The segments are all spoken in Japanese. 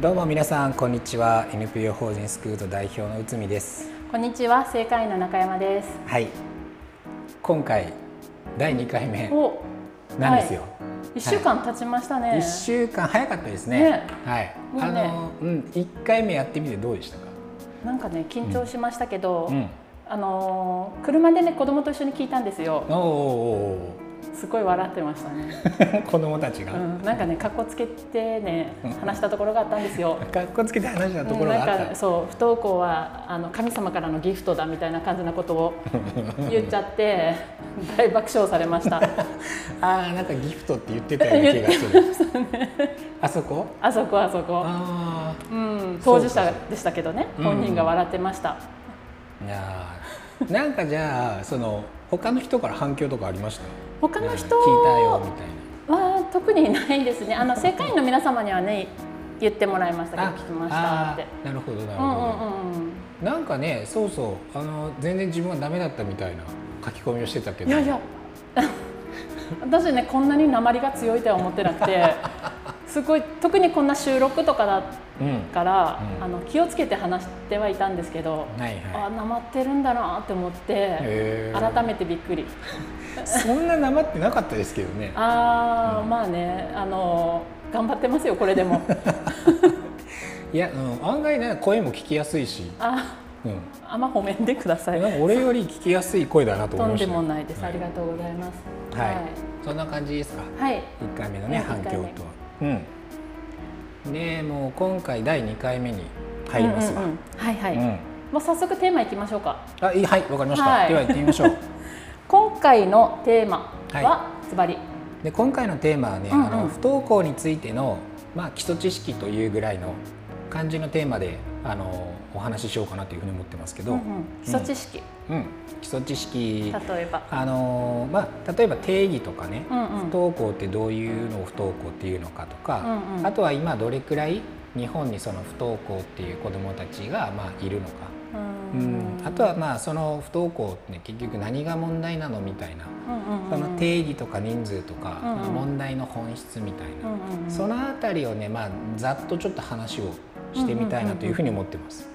どうも皆さんこんにちは。NPO 法人スクート代表の内海です。こんにちは正会員の中山です。はい。今回第2回目お、なんですよ、一週間経ちましたね。1週間早かったですね。ね。はい。ねあのうん1回目やってみてどうでしたか？なんかね緊張しましたけど、うん。あのー車でね子供と一緒に聞いたんですよ。おーおすごい笑ってましたね。子供たちが、うん、なんかね格好つけてね話したところがあったんですよ。かっこつけて話したところがあうん。なんった、かそう不登校はあの神様からのギフトだみたいな感じなことを 言っちゃって大爆笑されました。ああなんかギフトって言ってたような気がする。あそこ？あそこあそこ。あうん、当事者でしたけどね。うん。本人が笑ってました。あいやー。なんかじゃあその他の人から反響とかありました？他の人聞いたよみたいな。は特にないですね。あの正会員の皆様にはね言ってもらいましたけどあ聞きましたって。なるほどなるほど、うんうんうんなんかねそうそうあの全然自分はダメだったみたいな書き込みをしてたけど。いやいや。私ねこんなに鉛が強いとは思ってなくてすごい特にこんな収録とかだうんから、うん。あの気をつけて話してはいたんですけど、はいはあなまってるんだなって思って改めてびっくり。いそんななまってなかったですけどね。あー、うん。まあねあの頑張ってますよこれでも。いや、うん、案外ね声も聞きやすいし、あうん、あんま褒めんでください。俺より聞きやすい声だなと思いとんでましたもないです、はありがとうございます。はい、そんな感じですか？はい、1回目のねね反響とは。うんでもう今回第2回目に入りますわ、うんうんうん。はいはい、うん。もう早速テーマいきましょうか。あいいはいわかりました、はい。では行ってみましょう。今回のテーマははズバリ。で今回のテーマはね、うんうん。あの不登校についての、まあ、基礎知識というぐらいの感じのテーマであのお話ししようかなというふうに思ってますけど、うんうん。基礎知識、うん。基礎知識。例えば。あの、まあ、例えば定義とかね、うんうん。不登校ってどういうのを不登校っていうのかとか、うんうん。あとは今どれくらい日本にその不登校っていう子どもたちがまあいるのか、ううん。あとはまあその不登校って、ね、結局何が問題なのみたいな、うんうんうん。その定義とか人数とか、うんうん。まあ問題の本質みたいな、うんうんうん。そのあたりをね、まあ、ざっとちょっと話をしてみたいなというふうに思ってます。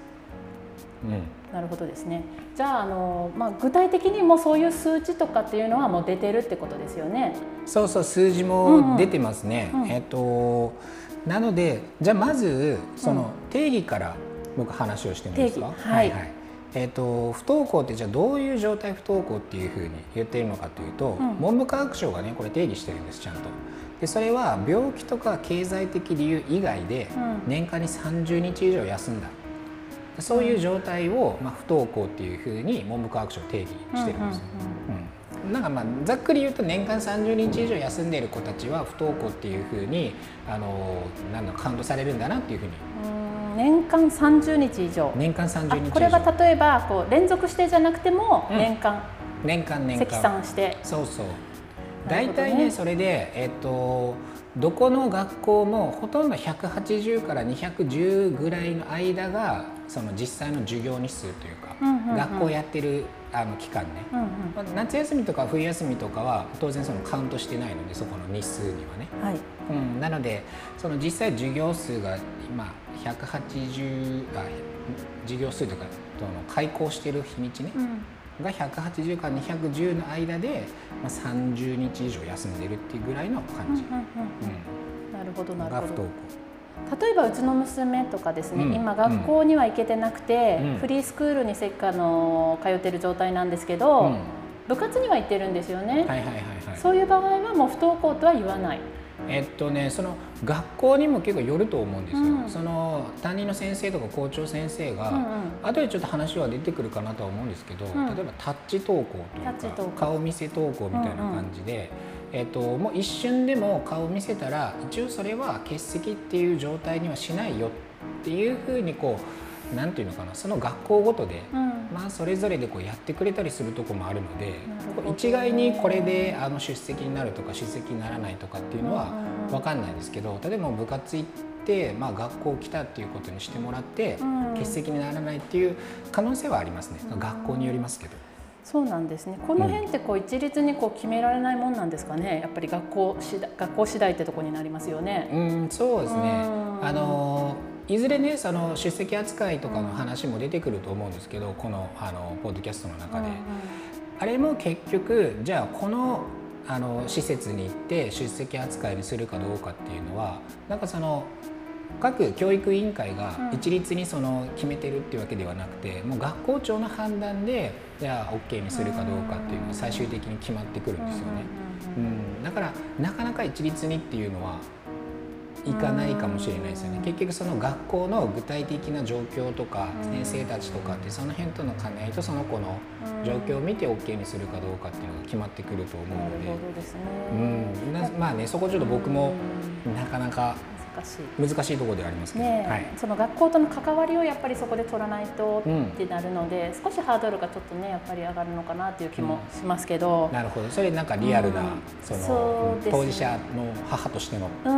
うんなるほどですねじゃああの、まあ、具体的にもそういう数値とかっていうのはもう出てるってことですよね。そうそう数字うんうんも出てますね。うんえっとなのでじゃあまずその定義から僕話をしてもいいですか？定義はいえっと不登校ってじゃあどういう状態不登校っていうふうに言っているのかというと、うん文部科学省がねこれ定義してるんですちゃんと。でそれは病気とか経済的理由以外でうん年間に30日以上休んだ。そういう状態を、まあ、不登校っていうふうに文部科学省定義してるんですよ。うん、なんかまあざっくり言うと年間30日以上休んでいる子たちは不登校っていうふうにあのなんだカウントされるんだなっていうふうに。うん。年間30日以上。年間30日これは例えばこう連続してじゃなくてもうん。年間年間年間。積算して、そうそう。大なるほどね。体ねそれでえっとどこの学校もほとんど180から210ぐらいの間がその実際の授業日数というか、うんうんうん。学校やってるあの期間ね、うんうん。まあ夏休みとか冬休みとかは当然そのカウントしてないのでそこの日数にはね、はい。うん、なのでその実際授業数が今180あ授業数とかその開校してる日にちね、うん。が180から210の間で、まあ、30日以上休んでるっていうぐらいの感じ、うんうんうん。なるほどう、なんるほど。が不登。例えばうちの娘とかですね、うん。今学校には行けてなくて、うん。フリースクールにせっかの通ってる状態なんですけど、校、うん。部活には行ってるんですよね、はいはいはいはい。そういう場合はもう不登校とは言わない。えっとねその学校にも結構よると思うんですよ、うん。その担任の先生とか校長先生が、うんうん。後でちょっと話は出てくるかなとは思うんですけど、ん。例えばタッチ登校とか顔見せ登校みたいな感じで、えっと、もう一瞬でも顔を見せたら一応それは欠席っていう状態にはしないよっていうふうにこうなんていうのかなその学校ごとで、うん。まあ、それぞれでこうやってくれたりするとこもあるのでう一概にこれであの出席になるとか出席にならないとかっていうのは分かんないですけど例えば部活行って、まあ、学校来たっていうことにしてもらってうん。欠席にならないっていう可能性はありますね。学校によりますけど。そうなんですね。この辺ってこう一律にこう決められないもんなんですかね？やっぱり学校次第学校次第ってとこになりますよね。うんそうですねうんあのいずれねその出席扱いとかの話も出てくると思うんですけどこのあのポッドキャストの中で、あれも結局じゃあこのあの施設に行って出席扱いにするかどうかっていうのはなんかその各教育委員会がうん。一律にその決めてるっていうわけではなくて、もう学校長の判断でじゃあ OK にするかどうかっていうのが最終的に決まってくるんですよね。うんだからなかなか一律にっていうのはいかないかもしれないですよね。結局その学校の具体的な状況とかうん。先生たちとかってその辺との兼ね合いとその子の状況を見て OK にするかどうかっていうのが決まってくると思なうので。うん。なまあねそこちょっと僕もなかなか難しい。難しいところではありますけど、ねえはい、その学校との関わりをやっぱりそこで取らないとうん。ってなるので、少しハードルがちょっとねやっぱり上がるのかなっていう気もしますけど、なるほど。それなんかリアルな、うん。そのね。当事者の母としての、うー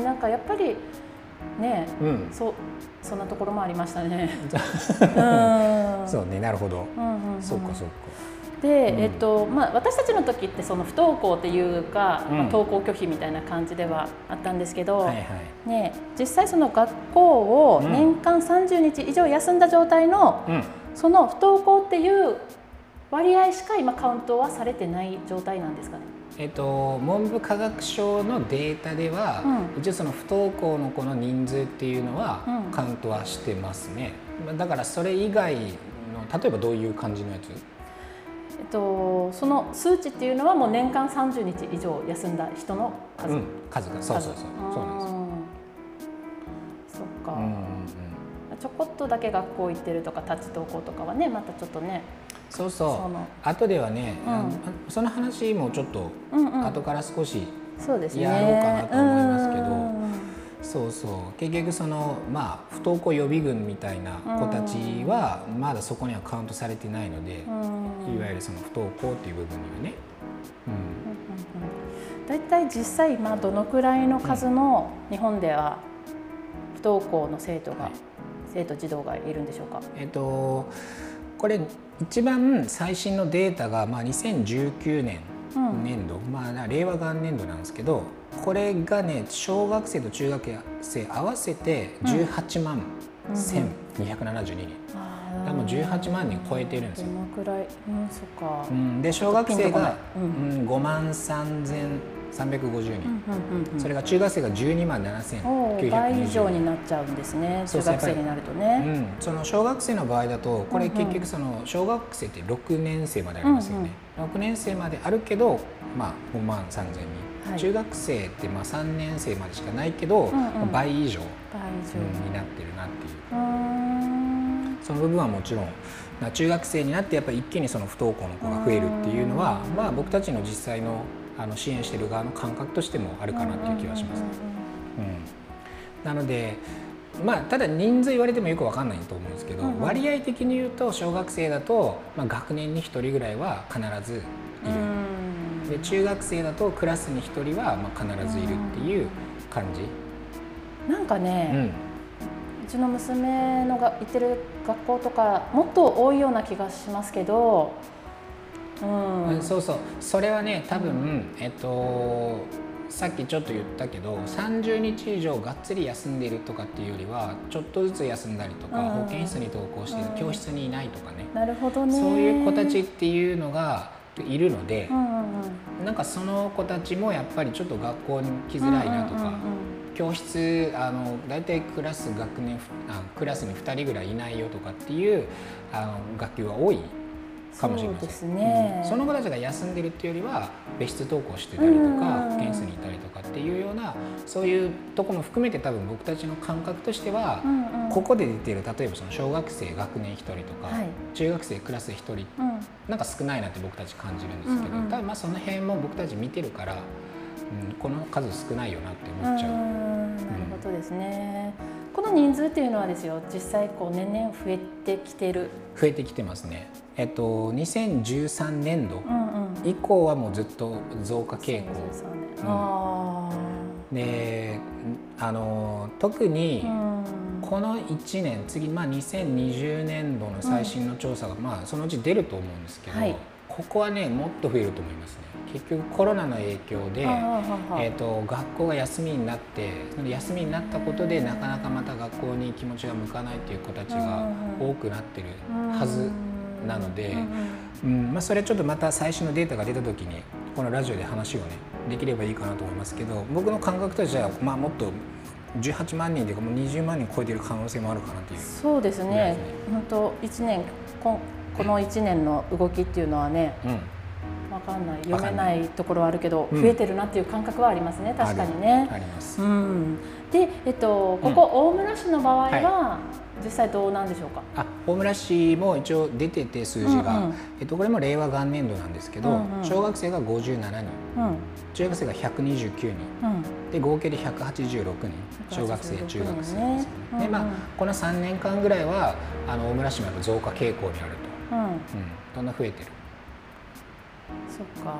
ん。なんかやっぱりねうん、そうそんなところもありましたね。うん。そうね。なるほど、うんうんうん。そうかそうかで、うん。えっとまあ、私たちの時ってその不登校っていうか、うん。まあ登校拒否みたいな感じではあったんですけど、はいはい。ね、実際その学校をうん年間30日以上休んだ状態の、うん。その不登校っていう割合しか今カウントはされてない状態なんですかね？えっと、文部科学省のデータでは、うん。一応その不登校の子の人数っていうのはうん。カウントはしてますね、まあだからそれ以外の例えばどういう感じのやつ？えっと、その数値っていうのはもう年間30日以上休んだ人の数。うん、数がそうそうそうそうなんです。そっか、うんうんうん、ちょこっとだけ学校行ってるとか立ち登校とかはねまたちょっとね。そうそう。後ではね、うん。その話もちょっとうんうん。後から少し、そうですね。やろうかなと思いますけど。うんそうそう。結局そのまあ不登校予備軍みたいな子たちはまだそこにはカウントされてないので、うん。いわゆるその不登校っていう部分にはね、大体実際今どのくらいの数の日本では不登校の生徒が、はい。生徒児童がいるんでしょうか？うん、えっとこれ一番最新のデータがまあ2019年うん年度、まあ令和元年度なんですけどこれがね小学生と中学生合わせて18万1272人、だからもう18万人超えてるんですよ。どのくらい、うん、そっか。うん、で小学生が、ううん5万3350人、うんうんうんうん。それが中学生が12万おー倍以上7920人になっちゃうんですね。中学生になるとうね。ん、その小学生の場合だとこれうんうん。結局その小学生って6年生までありますよね、6年生まであるけど、まあ、5万3000人、はい。中学生ってまあ3年生までしかないけど、んうん。まあ倍以上、になってるなっていう。その部分はもちろん。まあ中学生になってやっぱり一気にその不登校の子が増えるっていうのは、まあ、僕たちの実際のあの支援してる側の感覚としてもあるかなっていう気はします。うん、なのでまあ、ただ人数言われてもよく分かんないと思うんですけど、うんうん。割合的に言うと小学生だと、まあ、学年に1人ぐらいは必ずいる、うん。で中学生だとクラスに1人はまあ必ずいるっていう感じ、なんかね、うん。うちの娘のが行ってる学校とかもっと多いような気がしますけど、うん、うんそうそう。それはね多分、えっとさっきちょっと言ったけど30日以上がっつり休んでるとかっていうよりはちょっとずつ休んだりとか、うん。保健室に登校して、うん。教室にいないとかね、なるほどね。そういう子たちっていうのがいるのでう、んなんかその子たちもやっぱりちょっと学校に来づらいなとか、教室あの大体クラス学年あクラスに2人ぐらいいないよとかっていうあの学級は多いかもしれません。そうですね。うん。その子たちが休んでるっていうよりは別室登校してたりとうん。か保健室にいたりとかっていうようなそういうとこも含めて多分僕たちの感覚としては、うんうん。ここで出てる例えばその小学生学年1人とか、はい。中学生クラス1人うん。なんか少ないなって僕たち感じるんですけど、うんうん多分まあその辺も僕たち見てるから、うん、この数少ないよなって思っちゃう。ん。なるほどですね。この人数っていうのはですよ、実際こう年々増えてきてる。増えてきてますね。えっと2013年度うんうん。以降はもうずっと増加傾向そうんあであの特に。この1年次、まあ、2020年度の最新の調査が、まあ、そのうち出ると思うんですけど、はいここはねもっと増えると思いますね。結局コロナの影響で、えー、と学校が休みになってその休みになったことでなかなかまた学校に気持ちが向かないという子たちが多くなってるはずなので、うんまあ、それちょっとまた最新のデータが出た時にこのラジオで話をねできればいいかなと思いますけど僕の感覚としては、まあ、もっと18万人というかもう20万人超えてる可能性もあるかなという。そうですね。本当一年ここの一年の動きっていうのはね、うん。わかんない。読めないところはあるけど、うん。増えてるなっていう感覚はありますね。確かにね。あります。うん。で、えっとここ大村市の場合は、実際どうなんでしょうか？あ大村市も一応出てて数字が、うんうん。えっと、これも令和元年度なんですけど、うんうん。小学生が57人。うん。中学生が129人。うん。で合計で186人。小学生186中学生ですよね。ねうんうんでまあこの3年間ぐらいはあの大村市もやっぱ増加傾向にあると、うん。うん、どんな増えてる、そっか。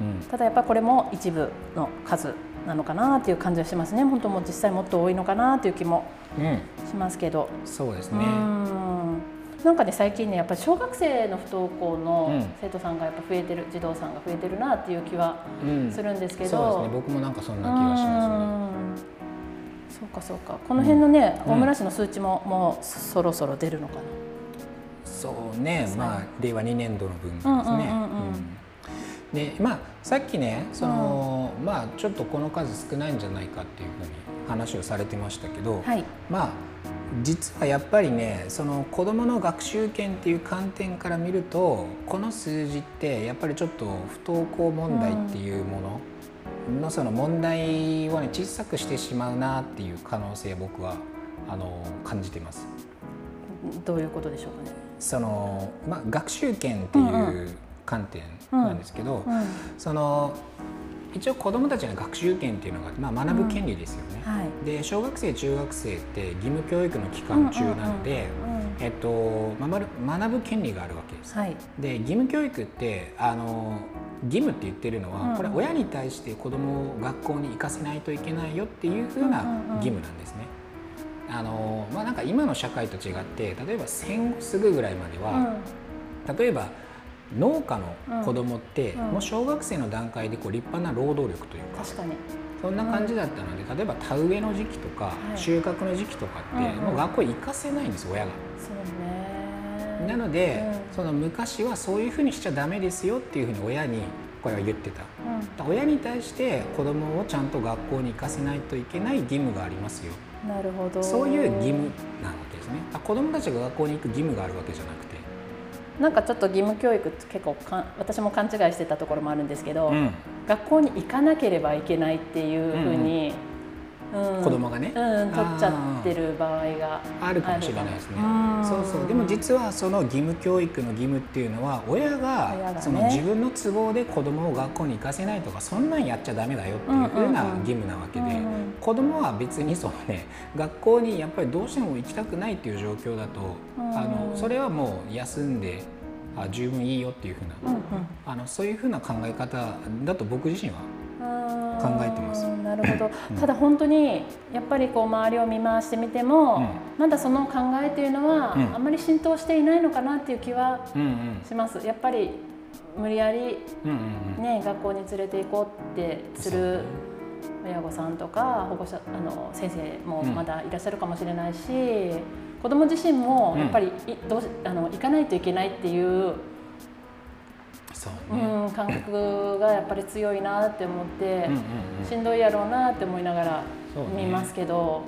うんただやっぱこれも一部の数なのかなっていう感じはしますね。本当もう実際もっと多いのかなっていう気もうん、しますけど。うそうですね。んなんかね最近ねやっぱり小学生の不登校のうん生徒さんがやっぱ増えてる、児童さんが増えてるなっていう気はうん、するんですけど、そうですね僕もなんかそんな気がしますね。うんそうかそうかこの辺のね、うん大村市の数値ももうそろそろ出るのかな。そうね、まあ令和2年度の分ですね。うんうんうんうんうんでまあさっきねその、まあちょっとこの数少ないんじゃないかっていうふうに話をされてましたけど、はい。まあ実はやっぱりねその子どもの学習権っていう観点から見るとこの数字ってやっぱりちょっと不登校問題っていうもののその問題をね小さくしてしまうなっていう可能性を僕はあの感じてます。どういうことでしょうかね。そのまあ、学習権っていう観点なんですけど、うん。その一応子どもたちの学習権っていうのが、まあ、学ぶ権利ですよね。はい。で小学生中学生って義務教育の期間中なので、うんえっと、学ぶ権利があるわけです。はい。で義務教育ってあの義務って言ってるのは、うんこれ親に対して子どもを学校に行かせないといけないよっていうふうな義務なんですね。あのまあ、なんか今の社会と違って例えば戦後すぐぐらいまでは、例えば農家の子供って、うん。うん。もう小学生の段階でこう立派な労働力というか確かに。そんな感じだったので、例えば田植えの時期とか、い。収穫の時期とかって、うんうん。もう学校行かせないんです親が。そうね。なので、うん。その昔はそういうふうにしちゃダメですよっていうふうに親にこれは言ってた。うん。親に対して子供をちゃんと学校に行かせないといけない義務がありますよ。なるほど。そういう義務なわけですね。あ子供たちが学校に行く義務があるわけじゃなくて。なんかちょっと義務教育って結構かん私も勘違いしてたところもあるんですけど、うん学校に行かなければいけないっていうふうに、うん。子供がね。うん、取っちゃってる場合が。あるかもしれないですね。うん。そうそう。でも実はその義務教育の義務っていうのは親がその自分の都合で子供を学校に行かせないとかそんなんやっちゃダメだよっていうふうな義務なわけで、うんうん。子供は別にそのね学校にやっぱりどうしても行きたくないっていう状況だと、うん。あのそれはもう休んであ十分いいよっていうふうな、うんうん。あのそういうふうな考え方だと僕自身はあ考ーえてます。なるほど、ただ本当にやっぱりこう周りを見回してみても、うん。まだその考えというのは、うん。あまり浸透していないのかなっていう気はうんうん。します。やっぱり無理やりうんうんうん。ね学校に連れて行こうってする親御さんとか保護者あの先生もうん。まだいらっしゃるかもしれないし、子ども自身もやっぱりい、どうしあの行かないといけないっていう、そうね、うん、感覚がやっぱり強いなって思って、うんうんうん。しんどいやろうなって思いながら見ますけど。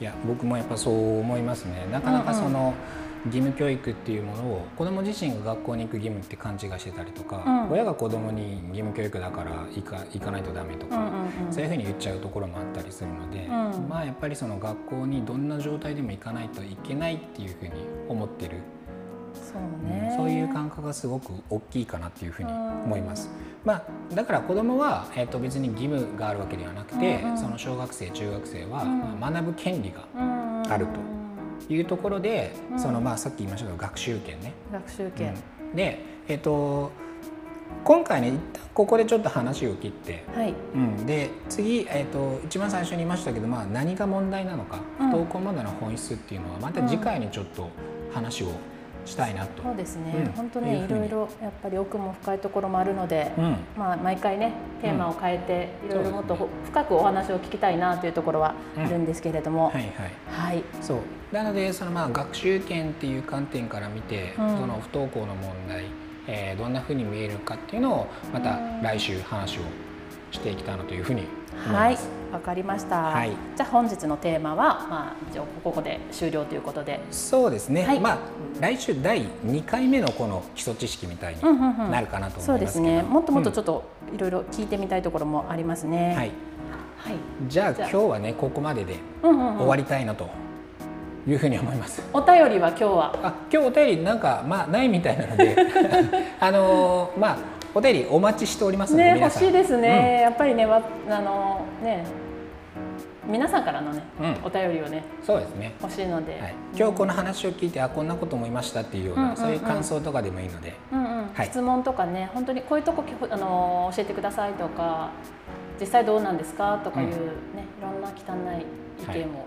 いや僕もやっぱそう思いますね。なかなかその、義務教育っていうものを子ども自身が学校に行く義務って勘違いしてたりとか、うん。親が子どもに義務教育だから行か行かないとダメとか、うんうんうん。そういうふうに言っちゃうところもあったりするので、うん。まあやっぱりその学校にどんな状態でも行かないといけないっていうふうに思ってる、そうね。そういう感覚がすごく大きいかなっていうふうに思います。まあ、だから子どもは、えー、と別に義務があるわけではなくて、うんうん。その小学生中学生は、うん。まあ学ぶ権利がうん。あるというところで、うん。そのまあさっき言いましたけど学習権ね。学習権、うん。で、えー、と今回ね一旦ここでちょっと話を切って、はい。うん、で次、えー、と一番最初に言いましたけど、まあ、何が問題なのか、うん。不登校問題の本質っていうのはまた次回にちょっと話をしたいなと。そうですね、うん。本当ねいろいろやっぱり奥も深いところもあるので、うん。まあ、毎回ねテーマを変えて、いろいろもっとほ深くお話を聞きたいなというところはあるんですけれども、はいはい。はい、そう。なのでそのまあ学習権っていう観点から見て、うん。その不登校の問題、えーどんなふうに見えるかっていうのをまたうん。来週話をしていきたいなというふうにはいわかりました。はい。じゃあ本日のテーマはまあ一応ここで終了ということで、そうですね、はい。まあ来週第2回目のこの基礎知識みたいにうんうんうん。なるかなとそうで思いますすけど、ね。もっともっとうんちょっといろいろ聞いてみたいところもありますね。はい、はい。じゃあ。今日はねここまででうんうんうん。終わりたいなというふうに思います。お便りは今日は？あ今日お便りなんかまあないみたいなので。あのーまあお便りお待ちしておりますので、ね欲しいですね。やっぱりねわあのね皆さんからのね、うん。お便りをねそうですね。欲しいので、はい、今日この話を聞いてあこんなこと思いましたっていうような、うんうんうん。そういう感想とかでもいいので、うんうん。はい。質問とかね本当にこういうとこきあの教えてくださいとか実際どうなんですか？とかいうね、うん。いろんな汚い意見も、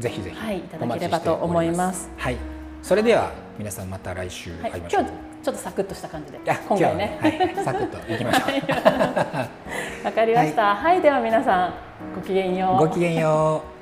ぜひぜひはいいただければと思います。はい、それでは皆さんまた来週はい会いましょう。ちょっとサクッとした感じであ今回ね。ははい、サクッといきましょう。わかりました、はい、では皆さんごきげんよう。ごきげんよう。